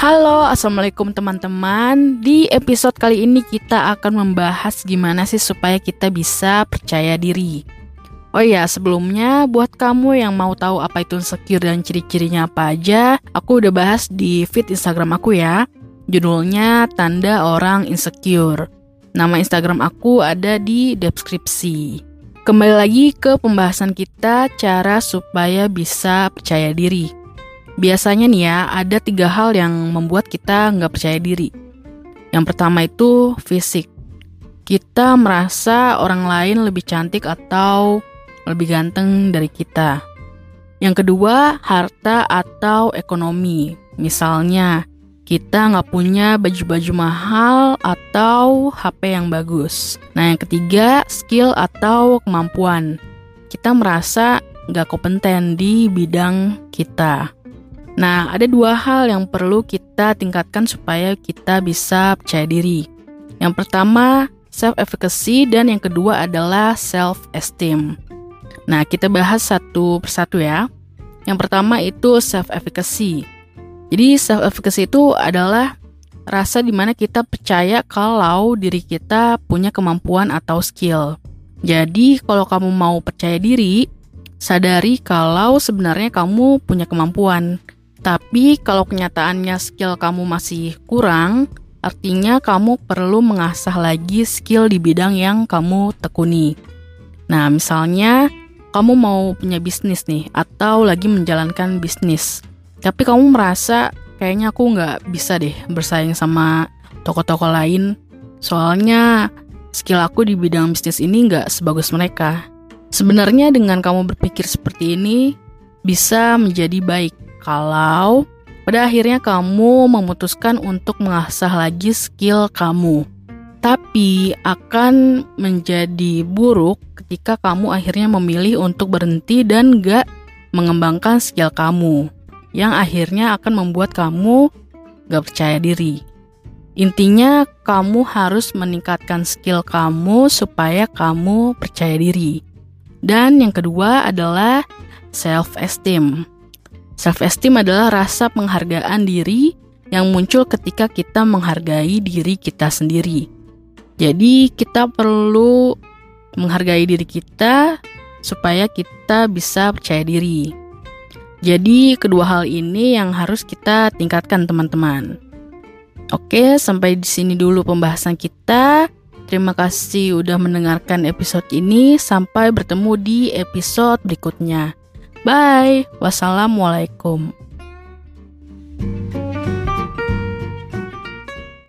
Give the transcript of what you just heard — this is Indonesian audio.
Halo, assalamualaikum teman-teman. Di episode kali ini kita akan membahas gimana sih supaya kita bisa percaya diri. Oh ya, sebelumnya buat kamu yang mau tahu apa itu insecure dan ciri-cirinya apa aja, aku udah bahas di feed Instagram aku ya. Judulnya Tanda Orang Insecure. Nama Instagram aku ada di deskripsi. Kembali lagi ke pembahasan kita cara supaya bisa percaya diri. Biasanya nih ya, ada tiga hal yang membuat kita nggak percaya diri. Yang pertama itu fisik. Kita merasa orang lain lebih cantik atau lebih ganteng dari kita. Yang kedua, harta atau ekonomi. Misalnya, kita nggak punya baju-baju mahal atau HP yang bagus. Nah, yang ketiga, skill atau kemampuan. Kita merasa nggak kompeten di bidang kita. Nah, ada dua hal yang perlu kita tingkatkan supaya kita bisa percaya diri. Yang pertama, self-efficacy dan yang kedua adalah self-esteem. Nah, kita bahas satu persatu ya. Yang pertama itu self-efficacy. Jadi self-efficacy itu adalah rasa di mana kita percaya kalau diri kita punya kemampuan atau skill. Jadi kalau kamu mau percaya diri, sadari kalau sebenarnya kamu punya kemampuan. Tapi kalau kenyataannya skill kamu masih kurang, artinya kamu perlu mengasah lagi skill di bidang yang kamu tekuni. Nah, misalnya kamu mau punya bisnis nih, atau lagi menjalankan bisnis. Tapi kamu merasa kayaknya aku nggak bisa deh bersaing sama toko-toko lain. Soalnya skill aku di bidang bisnis ini nggak sebagus mereka. Sebenarnya dengan kamu berpikir seperti ini, bisa menjadi baik kalau pada akhirnya kamu memutuskan untuk mengasah lagi skill kamu. Tapi akan menjadi buruk ketika kamu akhirnya memilih untuk berhenti dan gak mengembangkan skill kamu. Yang akhirnya akan membuat kamu gak percaya diri. Intinya kamu harus meningkatkan skill kamu supaya kamu percaya diri. Dan yang kedua adalah self-esteem. Self-esteem adalah rasa penghargaan diri yang muncul ketika kita menghargai diri kita sendiri. Jadi, kita perlu menghargai diri kita supaya kita bisa percaya diri. Jadi, kedua hal ini yang harus kita tingkatkan, teman-teman. Oke, sampai di sini dulu pembahasan kita. Terima kasih udah mendengarkan episode ini. Sampai bertemu di episode berikutnya. Bye. Wassalamualaikum.